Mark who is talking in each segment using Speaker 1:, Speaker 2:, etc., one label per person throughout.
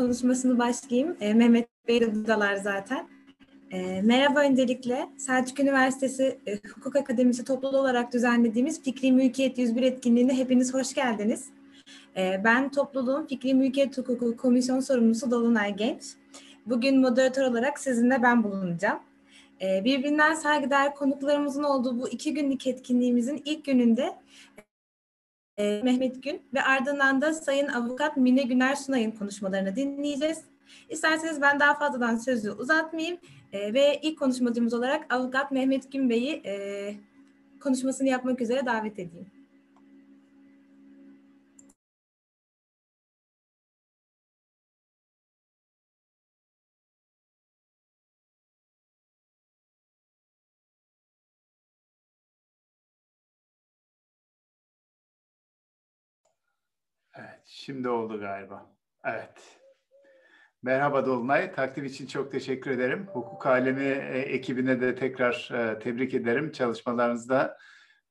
Speaker 1: konuşmasını başlayayım. E, Mehmet Bey de buradalar zaten. E, merhaba öncelikle. Selçuk Üniversitesi e, Hukuk Akademisi topluluğu olarak düzenlediğimiz Fikri Mülkiyet 101 etkinliğine hepiniz hoş geldiniz. E, ben topluluğun Fikri Mülkiyet Hukuku Komisyon Sorumlusu Dolunay Genç. Bugün moderatör olarak sizinle ben bulunacağım. E, birbirinden saygıdeğer konuklarımızın olduğu bu iki günlük etkinliğimizin ilk gününde e, Mehmet Gün ve ardından da Sayın Avukat Mine Güner Sunay'ın konuşmalarını dinleyeceğiz. İsterseniz ben daha fazladan sözü uzatmayayım e, ve ilk konuşmacımız olarak Avukat Mehmet Gün Bey'i e, konuşmasını yapmak üzere davet edeyim.
Speaker 2: Şimdi oldu galiba. Evet. Merhaba Dolunay, takdim için çok teşekkür ederim. Hukuk Alemi e, ekibine de tekrar e, tebrik ederim. Çalışmalarınızda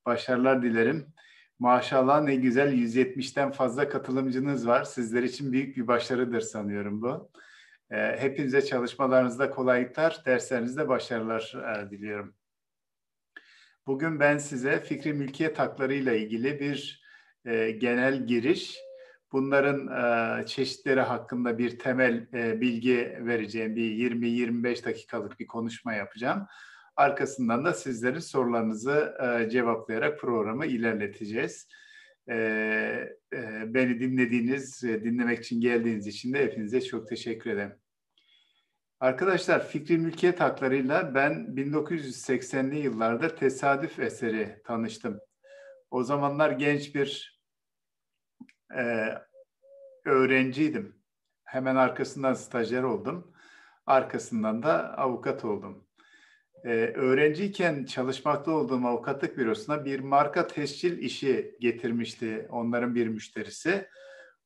Speaker 2: başarılar dilerim. Maşallah ne güzel 170'ten fazla katılımcınız var. Sizler için büyük bir başarıdır sanıyorum bu. E, hepinize çalışmalarınızda kolaylıklar, derslerinizde başarılar diliyorum. Bugün ben size fikri mülkiyet hakları ile ilgili bir genel giriş bunların çeşitleri hakkında bir temel bilgi vereceğim bir 20-25 dakikalık bir konuşma yapacağım. Arkasından da sizlerin sorularınızı cevaplayarak programı ilerleteceğiz. Beni dinlediğiniz, dinlemek için geldiğiniz için de hepinize çok teşekkür ederim. Arkadaşlar fikri mülkiyet haklarıyla ben 1980'li yıllarda tesadüf eseri tanıştım. O zamanlar genç bir e, öğrenciydim. Hemen arkasından stajyer oldum. Arkasından da avukat oldum. Ee, öğrenciyken çalışmakta olduğum avukatlık bürosuna bir marka tescil işi getirmişti onların bir müşterisi.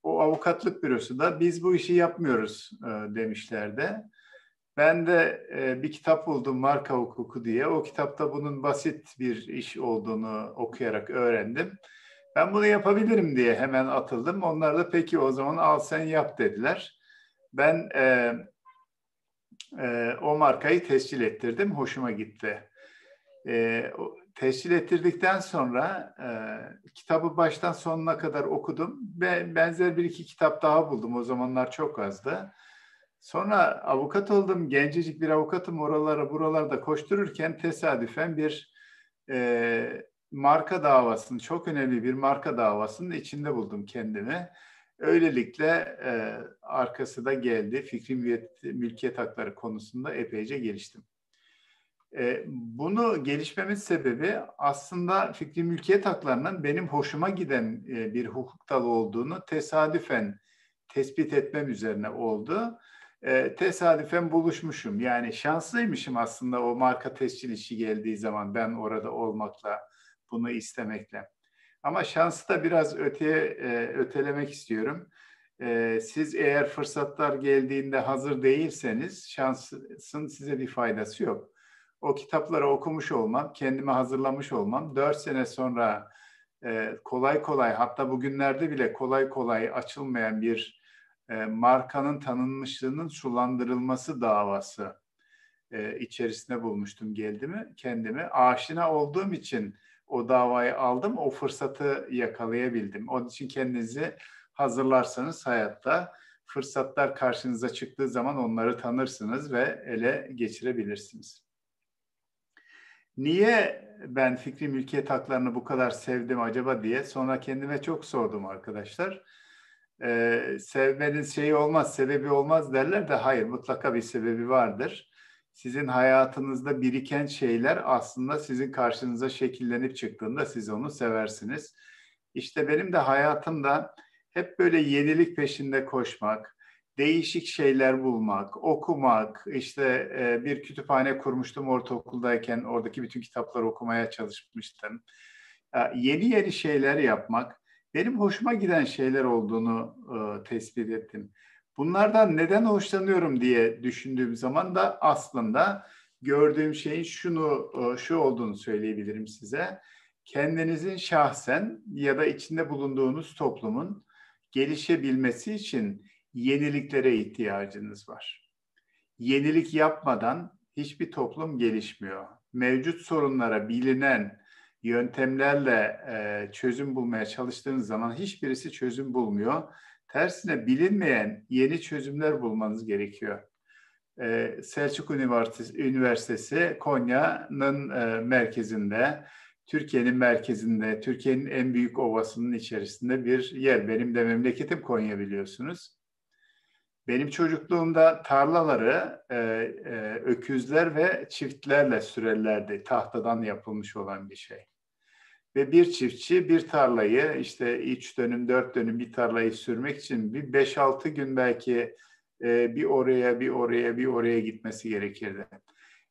Speaker 2: O avukatlık bürosu da biz bu işi yapmıyoruz e, demişlerdi. Ben de e, bir kitap buldum marka hukuku diye. O kitapta bunun basit bir iş olduğunu okuyarak öğrendim. Ben bunu yapabilirim diye hemen atıldım. Onlar da peki o zaman al sen yap dediler. Ben e, e, o markayı tescil ettirdim. Hoşuma gitti. E, tescil ettirdikten sonra e, kitabı baştan sonuna kadar okudum ve benzer bir iki kitap daha buldum. O zamanlar çok azdı. Sonra avukat oldum. Gencecik bir avukatım oralara buralarda koştururken tesadüfen bir e, marka davasının, çok önemli bir marka davasının içinde buldum kendimi. Öylelikle e, arkası da geldi. Fikri mülkiyet, mülkiyet hakları konusunda epeyce geliştim. E, bunu gelişmemin sebebi aslında fikri mülkiyet haklarının benim hoşuma giden e, bir hukuk dalı olduğunu tesadüfen tespit etmem üzerine oldu. E, tesadüfen buluşmuşum. Yani şanslıymışım aslında o marka tescil işi geldiği zaman ben orada olmakla bunu istemekle. Ama şansı da biraz öteye e, ötelemek istiyorum. E, siz eğer fırsatlar geldiğinde hazır değilseniz şansın size bir faydası yok. O kitapları okumuş olmam, kendime hazırlamış olmam, dört sene sonra e, kolay kolay hatta bugünlerde bile kolay kolay açılmayan bir e, markanın tanınmışlığının sulandırılması davası e, içerisinde bulmuştum geldi kendimi. Aşina olduğum için o davayı aldım, o fırsatı yakalayabildim. Onun için kendinizi hazırlarsanız hayatta fırsatlar karşınıza çıktığı zaman onları tanırsınız ve ele geçirebilirsiniz. Niye ben fikri mülkiyet haklarını bu kadar sevdim acaba diye sonra kendime çok sordum arkadaşlar. Ee, sevmenin şeyi olmaz, sebebi olmaz derler de hayır mutlaka bir sebebi vardır sizin hayatınızda biriken şeyler aslında sizin karşınıza şekillenip çıktığında siz onu seversiniz. İşte benim de hayatımda hep böyle yenilik peşinde koşmak, değişik şeyler bulmak, okumak, işte e, bir kütüphane kurmuştum ortaokuldayken oradaki bütün kitapları okumaya çalışmıştım. E, yeni yeni şeyler yapmak benim hoşuma giden şeyler olduğunu e, tespit ettim. Bunlardan neden hoşlanıyorum diye düşündüğüm zaman da aslında gördüğüm şeyin şunu e, şu olduğunu söyleyebilirim size. Kendinizin şahsen ya da içinde bulunduğunuz toplumun gelişebilmesi için yeniliklere ihtiyacınız var. Yenilik yapmadan hiçbir toplum gelişmiyor. Mevcut sorunlara bilinen yöntemlerle e, çözüm bulmaya çalıştığınız zaman hiçbirisi çözüm bulmuyor. Tersine bilinmeyen yeni çözümler bulmanız gerekiyor. E, Selçuk Üniversitesi Konya'nın e, merkezinde, Türkiye'nin merkezinde, Türkiye'nin en büyük ovasının içerisinde bir yer. Benim de memleketim Konya biliyorsunuz. Benim çocukluğumda tarlaları e, e, öküzler ve çiftlerle sürerlerdi. Tahtadan yapılmış olan bir şey. Ve bir çiftçi bir tarlayı işte üç dönüm, dört dönüm bir tarlayı sürmek için bir beş altı gün belki e, bir oraya, bir oraya, bir oraya gitmesi gerekirdi.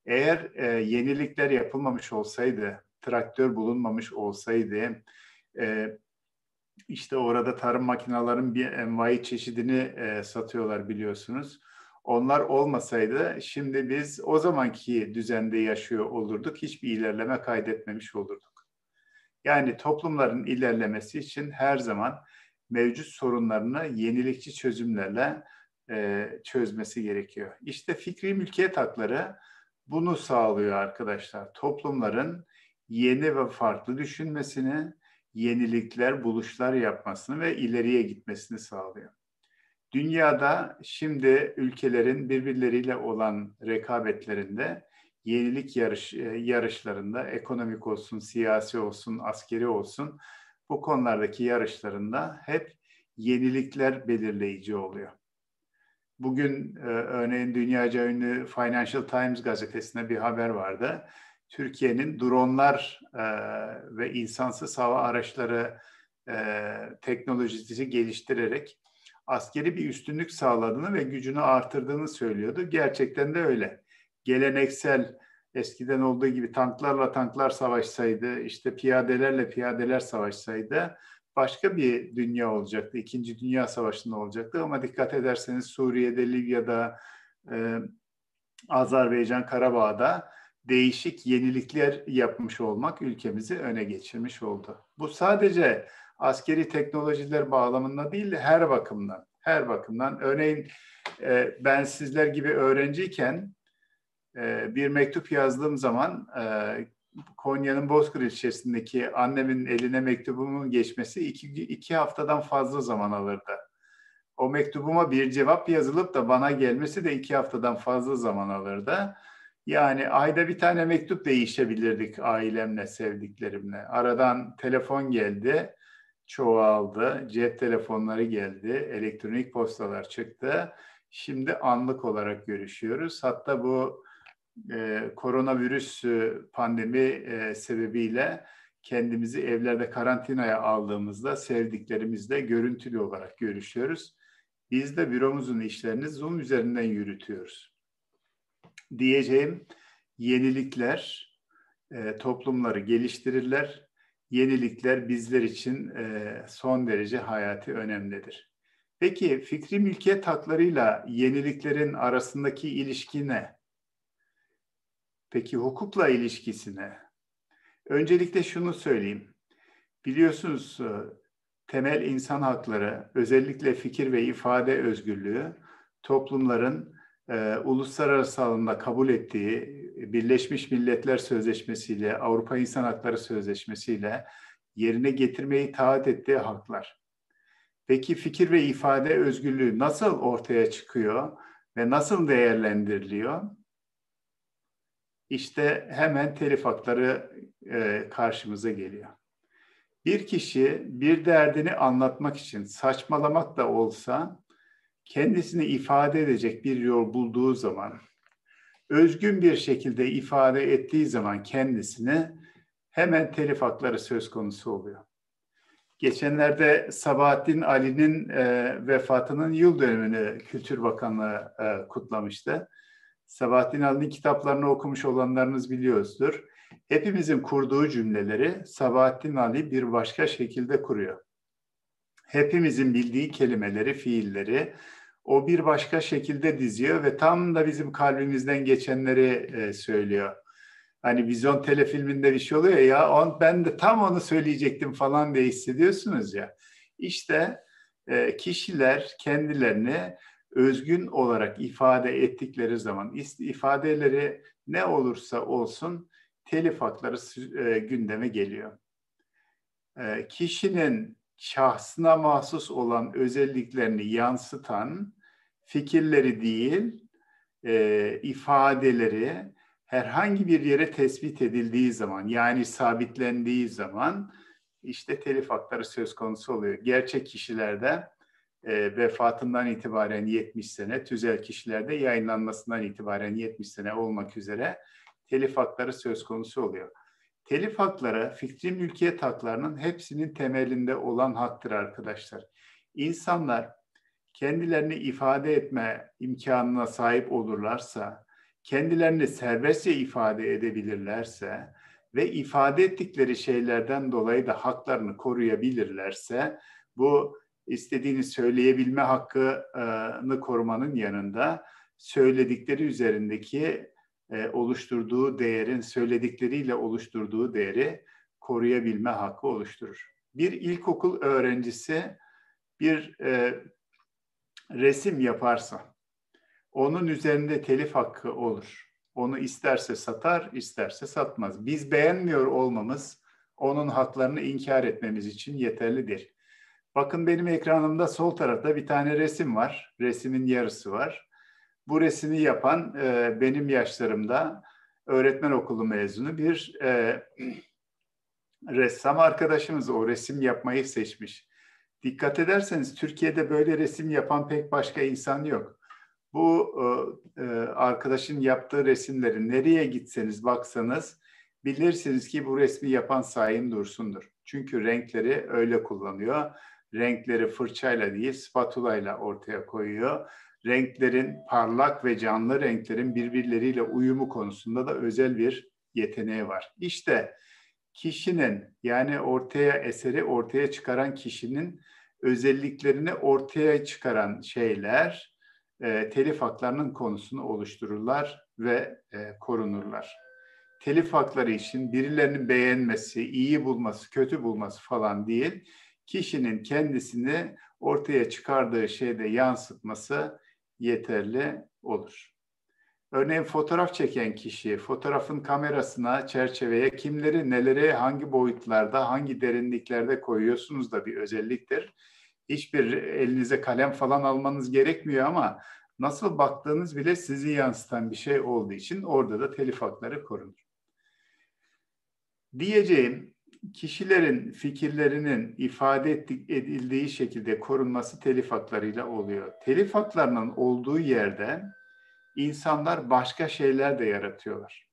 Speaker 2: Eğer e, yenilikler yapılmamış olsaydı, traktör bulunmamış olsaydı, e, işte orada tarım makinaların bir envai çeşidini e, satıyorlar biliyorsunuz. Onlar olmasaydı şimdi biz o zamanki düzende yaşıyor olurduk. Hiçbir ilerleme kaydetmemiş olurduk. Yani toplumların ilerlemesi için her zaman mevcut sorunlarını yenilikçi çözümlerle e, çözmesi gerekiyor. İşte fikri mülkiyet hakları bunu sağlıyor arkadaşlar. Toplumların yeni ve farklı düşünmesini, yenilikler, buluşlar yapmasını ve ileriye gitmesini sağlıyor. Dünyada şimdi ülkelerin birbirleriyle olan rekabetlerinde yenilik yarış, e, yarışlarında ekonomik olsun, siyasi olsun, askeri olsun bu konulardaki yarışlarında hep yenilikler belirleyici oluyor. Bugün e, örneğin dünyaca ünlü Financial Times gazetesinde bir haber vardı. Türkiye'nin dronlar e, ve insansız hava araçları e, teknolojisi geliştirerek askeri bir üstünlük sağladığını ve gücünü artırdığını söylüyordu. Gerçekten de öyle. Geleneksel eskiden olduğu gibi tanklarla tanklar savaşsaydı, işte piyadelerle piyadeler savaşsaydı başka bir dünya olacaktı. İkinci Dünya Savaşı'nda olacaktı ama dikkat ederseniz Suriye'de, Libya'da, e, Azerbaycan, Karabağ'da değişik yenilikler yapmış olmak ülkemizi öne geçirmiş oldu. Bu sadece askeri teknolojiler bağlamında değil her bakımdan. Her bakımdan. Örneğin e, ben sizler gibi öğrenciyken e, bir mektup yazdığım zaman e, Konya'nın Bozkır ilçesindeki annemin eline mektubumun geçmesi iki, iki haftadan fazla zaman alırdı. O mektubuma bir cevap yazılıp da bana gelmesi de iki haftadan fazla zaman alırdı. Yani ayda bir tane mektup değişebilirdik ailemle, sevdiklerimle. Aradan telefon geldi, çoğaldı, cep telefonları geldi, elektronik postalar çıktı. Şimdi anlık olarak görüşüyoruz. Hatta bu e, koronavirüs pandemi e, sebebiyle kendimizi evlerde karantinaya aldığımızda sevdiklerimizle görüntülü olarak görüşüyoruz. Biz de büromuzun işlerini Zoom üzerinden yürütüyoruz diyeceğim yenilikler e, toplumları geliştirirler. Yenilikler bizler için e, son derece hayati önemlidir. Peki fikri mülkiyet haklarıyla yeniliklerin arasındaki ilişki ne? Peki hukukla ilişkisi ne? Öncelikle şunu söyleyeyim. Biliyorsunuz e, temel insan hakları, özellikle fikir ve ifade özgürlüğü toplumların e, uluslararası alanda kabul ettiği Birleşmiş Milletler Sözleşmesi ile Avrupa İnsan Hakları Sözleşmesi ile yerine getirmeyi taahhüt ettiği haklar. Peki fikir ve ifade özgürlüğü nasıl ortaya çıkıyor ve nasıl değerlendiriliyor? İşte hemen telif hakları e, karşımıza geliyor. Bir kişi bir derdini anlatmak için saçmalamak da olsa kendisini ifade edecek bir yol bulduğu zaman, özgün bir şekilde ifade ettiği zaman kendisini hemen telif hakları söz konusu oluyor. Geçenlerde Sabahattin Ali'nin e, vefatının yıl dönümünü Kültür Bakanlığı e, kutlamıştı. Sabahattin Ali'nin kitaplarını okumuş olanlarınız biliyoruzdur. Hepimizin kurduğu cümleleri Sabahattin Ali bir başka şekilde kuruyor hepimizin bildiği kelimeleri, fiilleri o bir başka şekilde diziyor ve tam da bizim kalbimizden geçenleri e, söylüyor. Hani vizyon telefilminde bir şey oluyor ya on, ben de tam onu söyleyecektim falan diye hissediyorsunuz ya. İşte e, kişiler kendilerini özgün olarak ifade ettikleri zaman ifadeleri ne olursa olsun telif hakları e, gündeme geliyor. E, kişinin şahsına mahsus olan özelliklerini yansıtan fikirleri değil, e, ifadeleri herhangi bir yere tespit edildiği zaman, yani sabitlendiği zaman işte telif hakları söz konusu oluyor. Gerçek kişilerde e, vefatından itibaren 70 sene, tüzel kişilerde yayınlanmasından itibaren 70 sene olmak üzere telif hakları söz konusu oluyor. Telif hakları fikri mülkiyet haklarının hepsinin temelinde olan haktır arkadaşlar. İnsanlar kendilerini ifade etme imkanına sahip olurlarsa, kendilerini serbestçe ifade edebilirlerse ve ifade ettikleri şeylerden dolayı da haklarını koruyabilirlerse bu istediğini söyleyebilme hakkını korumanın yanında söyledikleri üzerindeki e, oluşturduğu değerin söyledikleriyle oluşturduğu değeri koruyabilme hakkı oluşturur. Bir ilkokul öğrencisi bir e, resim yaparsa onun üzerinde telif hakkı olur. Onu isterse satar, isterse satmaz. Biz beğenmiyor olmamız onun haklarını inkar etmemiz için yeterli değil. Bakın benim ekranımda sol tarafta bir tane resim var. Resmin yarısı var. Bu resmi yapan e, benim yaşlarımda öğretmen okulu mezunu bir e, ressam arkadaşımız o resim yapmayı seçmiş. Dikkat ederseniz Türkiye'de böyle resim yapan pek başka insan yok. Bu e, e arkadaşın yaptığı resimleri nereye gitseniz baksanız bilirsiniz ki bu resmi yapan Sayın Dursun'dur. Çünkü renkleri öyle kullanıyor. Renkleri fırçayla değil spatula ile ortaya koyuyor renklerin parlak ve canlı renklerin birbirleriyle uyumu konusunda da özel bir yeteneği var. İşte kişinin yani ortaya eseri ortaya çıkaran kişinin özelliklerini ortaya çıkaran şeyler e, telif haklarının konusunu oluştururlar ve e, korunurlar. Telif hakları için birilerinin beğenmesi, iyi bulması, kötü bulması falan değil, kişinin kendisini ortaya çıkardığı şeyde yansıtması yeterli olur. Örneğin fotoğraf çeken kişi fotoğrafın kamerasına, çerçeveye kimleri, neleri, hangi boyutlarda, hangi derinliklerde koyuyorsunuz da bir özelliktir. Hiçbir elinize kalem falan almanız gerekmiyor ama nasıl baktığınız bile sizi yansıtan bir şey olduğu için orada da telif hakları korunur. Diyeceğim kişilerin fikirlerinin ifade edildiği şekilde korunması telif haklarıyla oluyor. Telif haklarının olduğu yerde insanlar başka şeyler de yaratıyorlar.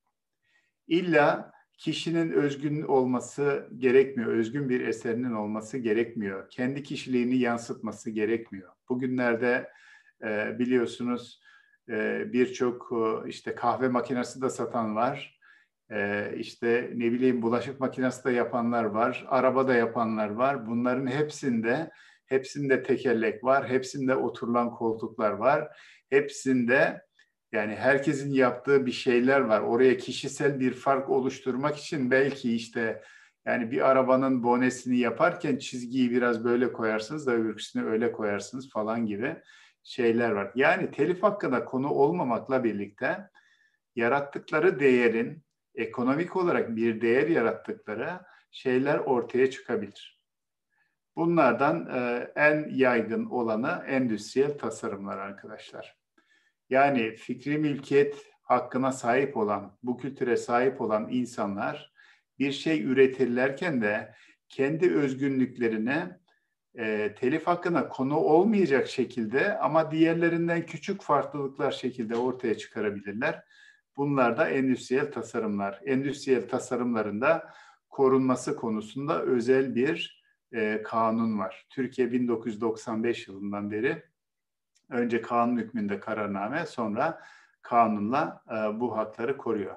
Speaker 2: İlla kişinin özgün olması gerekmiyor, özgün bir eserinin olması gerekmiyor. Kendi kişiliğini yansıtması gerekmiyor. Bugünlerde e, biliyorsunuz e, birçok e, işte kahve makinesi de satan var ee, işte ne bileyim bulaşık makinesi de yapanlar var, araba da yapanlar var. Bunların hepsinde hepsinde tekerlek var, hepsinde oturulan koltuklar var. Hepsinde yani herkesin yaptığı bir şeyler var. Oraya kişisel bir fark oluşturmak için belki işte yani bir arabanın bonesini yaparken çizgiyi biraz böyle koyarsınız da öbürküsünü öyle koyarsınız falan gibi şeyler var. Yani telif hakkında konu olmamakla birlikte yarattıkları değerin ekonomik olarak bir değer yarattıkları şeyler ortaya çıkabilir. Bunlardan e, en yaygın olanı endüstriyel tasarımlar arkadaşlar. Yani fikri mülkiyet hakkına sahip olan, bu kültüre sahip olan insanlar bir şey üretirlerken de kendi özgünlüklerini e, telif hakkına konu olmayacak şekilde ama diğerlerinden küçük farklılıklar şekilde ortaya çıkarabilirler. Bunlar da endüstriyel tasarımlar. Endüstriyel tasarımlarında korunması konusunda özel bir e, kanun var. Türkiye 1995 yılından beri önce kanun hükmünde kararname sonra kanunla e, bu hakları koruyor.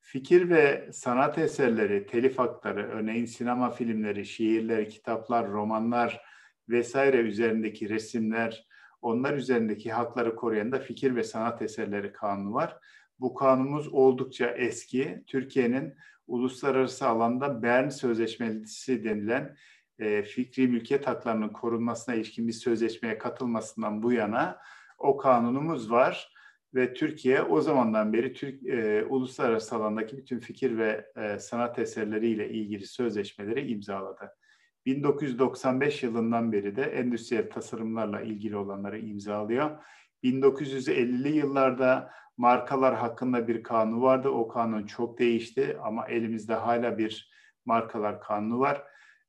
Speaker 2: Fikir ve sanat eserleri, telif hakları, örneğin sinema filmleri, şiirler, kitaplar, romanlar vesaire üzerindeki resimler, onlar üzerindeki hakları koruyan da fikir ve sanat eserleri kanunu var. Bu kanunumuz oldukça eski. Türkiye'nin uluslararası alanda Bern Sözleşmesi denilen e, fikri mülkiyet haklarının korunmasına ilişkin bir sözleşmeye katılmasından bu yana o kanunumuz var ve Türkiye o zamandan beri Türk e, uluslararası alandaki bütün fikir ve e, sanat eserleriyle ilgili sözleşmeleri imzaladı. 1995 yılından beri de endüstriyel tasarımlarla ilgili olanları imzalıyor. 1950'li yıllarda markalar hakkında bir kanun vardı. O kanun çok değişti ama elimizde hala bir markalar kanunu var.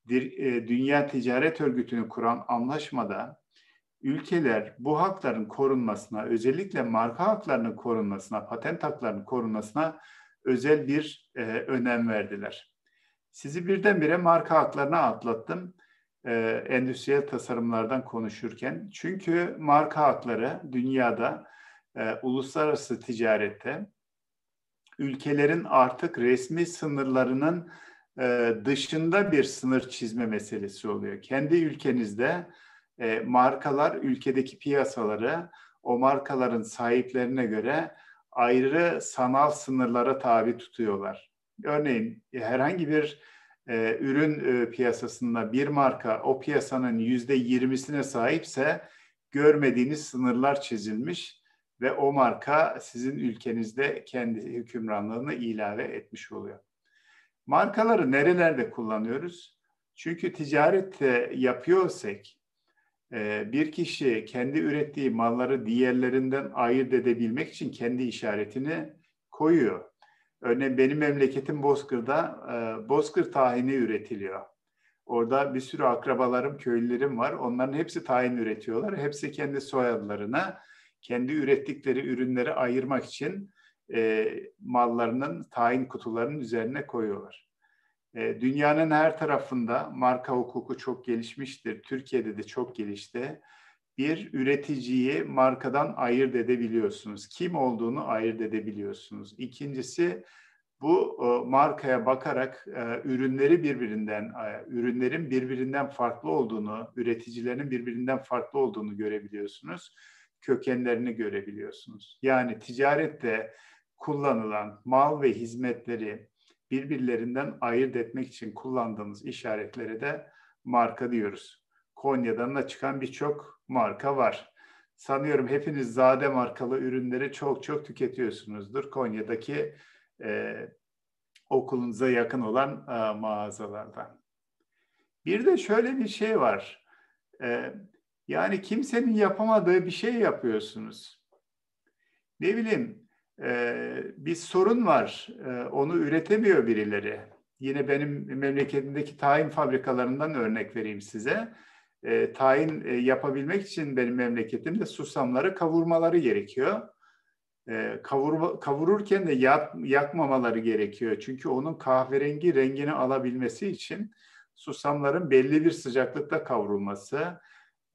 Speaker 2: E, Dünya Ticaret Örgütü'nü kuran anlaşmada ülkeler bu hakların korunmasına, özellikle marka haklarının korunmasına, patent haklarının korunmasına özel bir e, önem verdiler. Sizi birdenbire marka haklarına atlattım e, endüstriyel tasarımlardan konuşurken. Çünkü marka hakları dünyada e, uluslararası ticarette ülkelerin artık resmi sınırlarının e, dışında bir sınır çizme meselesi oluyor. Kendi ülkenizde e, markalar ülkedeki piyasaları o markaların sahiplerine göre ayrı sanal sınırlara tabi tutuyorlar. Örneğin e, herhangi bir e, ürün e, piyasasında bir marka o piyasanın yüzde yirmisine sahipse görmediğiniz sınırlar çizilmiş ve o marka sizin ülkenizde kendi hükümranlığını ilave etmiş oluyor. Markaları nerelerde kullanıyoruz? Çünkü ticarette yapıyorsak e, bir kişi kendi ürettiği malları diğerlerinden ayırt edebilmek için kendi işaretini koyuyor. Örneğin benim memleketim Bozkır'da e, Bozkır tahini üretiliyor. Orada bir sürü akrabalarım, köylülerim var. Onların hepsi tahin üretiyorlar. Hepsi kendi soyadlarına, kendi ürettikleri ürünleri ayırmak için e, mallarının tayin kutularının üzerine koyuyorlar. E, dünyanın her tarafında marka hukuku çok gelişmiştir. Türkiye'de de çok gelişti. Bir üreticiyi markadan ayırt edebiliyorsunuz. Kim olduğunu ayırt edebiliyorsunuz. İkincisi bu e, markaya bakarak e, ürünleri birbirinden, e, ürünlerin birbirinden farklı olduğunu, üreticilerin birbirinden farklı olduğunu görebiliyorsunuz. Kökenlerini görebiliyorsunuz. Yani ticarette kullanılan mal ve hizmetleri birbirlerinden ayırt etmek için kullandığımız işaretlere de marka diyoruz. Konya'dan da çıkan birçok marka var. Sanıyorum hepiniz Zade markalı ürünleri çok çok tüketiyorsunuzdur. Konya'daki e, okulunuza yakın olan e, mağazalardan. Bir de şöyle bir şey var. E, yani kimsenin yapamadığı bir şey yapıyorsunuz. Ne bileyim ee, bir sorun var. Ee, onu üretemiyor birileri. Yine benim memleketimdeki tayin fabrikalarından örnek vereyim size. E, tayin e, yapabilmek için benim memleketimde susamları kavurmaları gerekiyor. E, kavur, kavururken de yak, yakmamaları gerekiyor. Çünkü onun kahverengi rengini alabilmesi için susamların belli bir sıcaklıkta kavrulması,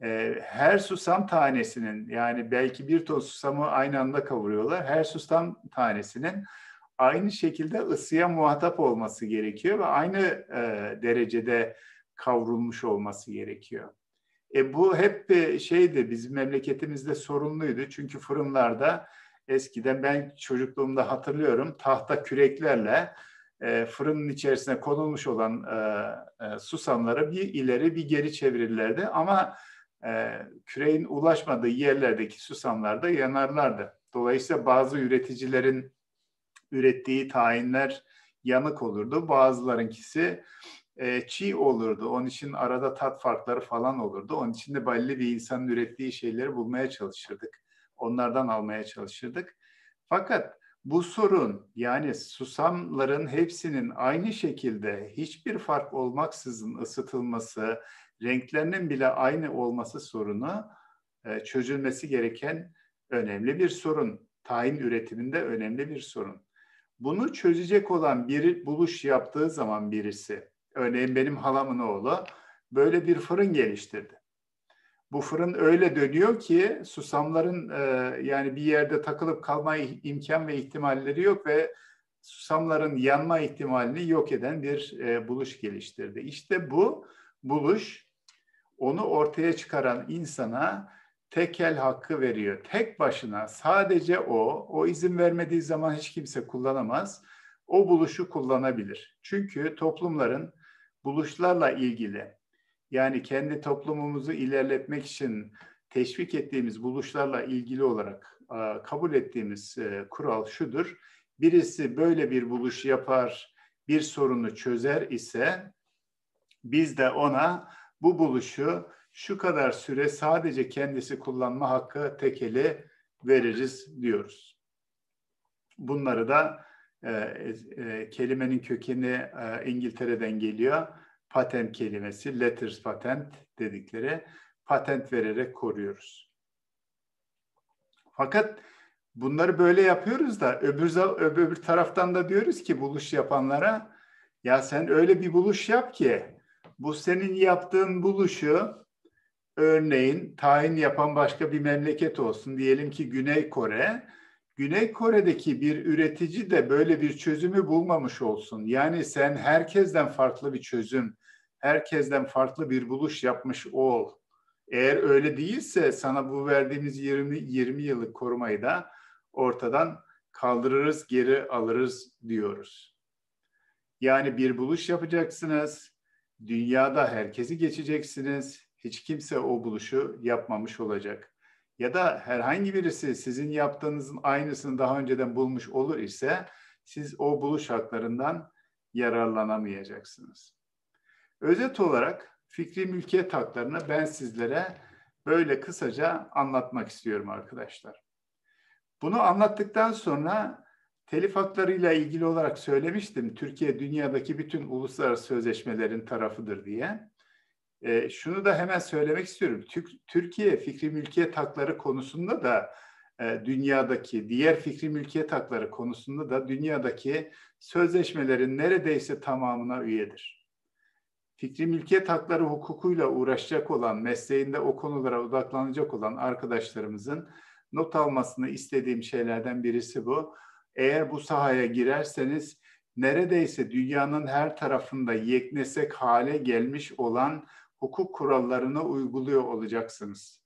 Speaker 2: e, her susam tanesinin yani belki bir ton susamı aynı anda kavuruyorlar. Her susam tanesinin aynı şekilde ısıya muhatap olması gerekiyor ve aynı e, derecede kavrulmuş olması gerekiyor. E bu hep şeydi bizim memleketimizde sorunluydu. Çünkü fırınlarda eskiden ben çocukluğumda hatırlıyorum tahta küreklerle e, fırının içerisine konulmuş olan e, e, susamları bir ileri bir geri çevirirlerdi. Ama e, küreğin ulaşmadığı yerlerdeki susamlarda yanarlardı. Dolayısıyla bazı üreticilerin ürettiği tayinler yanık olurdu. Bazılarınkisi e, çiğ olurdu. Onun için arada tat farkları falan olurdu. Onun için de belli bir insanın ürettiği şeyleri bulmaya çalışırdık. Onlardan almaya çalışırdık. Fakat bu sorun yani susamların hepsinin aynı şekilde hiçbir fark olmaksızın ısıtılması, renklerinin bile aynı olması sorunu e, çözülmesi gereken önemli bir sorun. Tayin üretiminde önemli bir sorun. Bunu çözecek olan bir buluş yaptığı zaman birisi, örneğin benim halamın oğlu böyle bir fırın geliştirdi. Bu fırın öyle dönüyor ki susamların e, yani bir yerde takılıp kalma imkan ve ihtimalleri yok ve susamların yanma ihtimalini yok eden bir e, buluş geliştirdi. İşte bu buluş onu ortaya çıkaran insana tekel hakkı veriyor. Tek başına sadece o, o izin vermediği zaman hiç kimse kullanamaz. O buluşu kullanabilir. Çünkü toplumların buluşlarla ilgili yani kendi toplumumuzu ilerletmek için teşvik ettiğimiz buluşlarla ilgili olarak kabul ettiğimiz e, kural şudur. Birisi böyle bir buluş yapar, bir sorunu çözer ise biz de ona bu buluşu şu kadar süre sadece kendisi kullanma hakkı tekeli veririz diyoruz. Bunları da e, e, kelimenin kökeni e, İngiltere'den geliyor. Patent kelimesi, letters patent dedikleri patent vererek koruyoruz. Fakat bunları böyle yapıyoruz da öbür, öbür taraftan da diyoruz ki buluş yapanlara ya sen öyle bir buluş yap ki bu senin yaptığın buluşu örneğin tayin yapan başka bir memleket olsun diyelim ki Güney Kore Güney Kore'deki bir üretici de böyle bir çözümü bulmamış olsun. Yani sen herkesten farklı bir çözüm, herkesten farklı bir buluş yapmış ol. Eğer öyle değilse sana bu verdiğimiz 20, 20 yıllık korumayı da ortadan kaldırırız, geri alırız diyoruz. Yani bir buluş yapacaksınız, dünyada herkesi geçeceksiniz, hiç kimse o buluşu yapmamış olacak. Ya da herhangi birisi sizin yaptığınızın aynısını daha önceden bulmuş olur ise siz o buluş haklarından yararlanamayacaksınız. Özet olarak fikri mülkiyet haklarını ben sizlere böyle kısaca anlatmak istiyorum arkadaşlar. Bunu anlattıktan sonra telif haklarıyla ilgili olarak söylemiştim. Türkiye dünyadaki bütün uluslararası sözleşmelerin tarafıdır diye. E, şunu da hemen söylemek istiyorum. Türkiye fikri mülkiyet hakları konusunda da e, dünyadaki diğer fikri mülkiyet hakları konusunda da dünyadaki sözleşmelerin neredeyse tamamına üyedir fikri mülkiyet hakları hukukuyla uğraşacak olan, mesleğinde o konulara odaklanacak olan arkadaşlarımızın not almasını istediğim şeylerden birisi bu. Eğer bu sahaya girerseniz neredeyse dünyanın her tarafında yeknesek hale gelmiş olan hukuk kurallarını uyguluyor olacaksınız.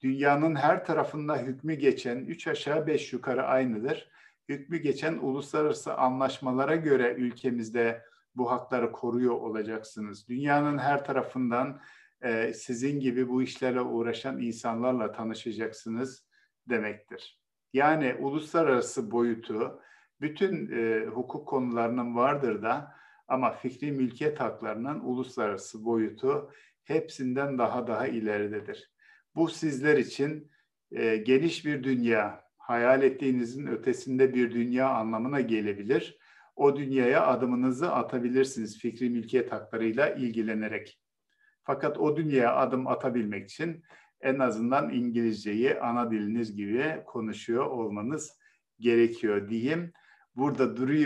Speaker 2: Dünyanın her tarafında hükmü geçen, üç aşağı beş yukarı aynıdır. Hükmü geçen uluslararası anlaşmalara göre ülkemizde bu hakları koruyor olacaksınız. Dünyanın her tarafından e, sizin gibi bu işlerle uğraşan insanlarla tanışacaksınız demektir. Yani uluslararası boyutu bütün e, hukuk konularının vardır da ama fikri mülkiyet haklarının uluslararası boyutu hepsinden daha daha ileridedir. Bu sizler için e, geniş bir dünya, hayal ettiğinizin ötesinde bir dünya anlamına gelebilir o dünyaya adımınızı atabilirsiniz fikri mülkiyet haklarıyla ilgilenerek. Fakat o dünyaya adım atabilmek için en azından İngilizceyi ana diliniz gibi konuşuyor olmanız gerekiyor diyeyim. Burada duruyor.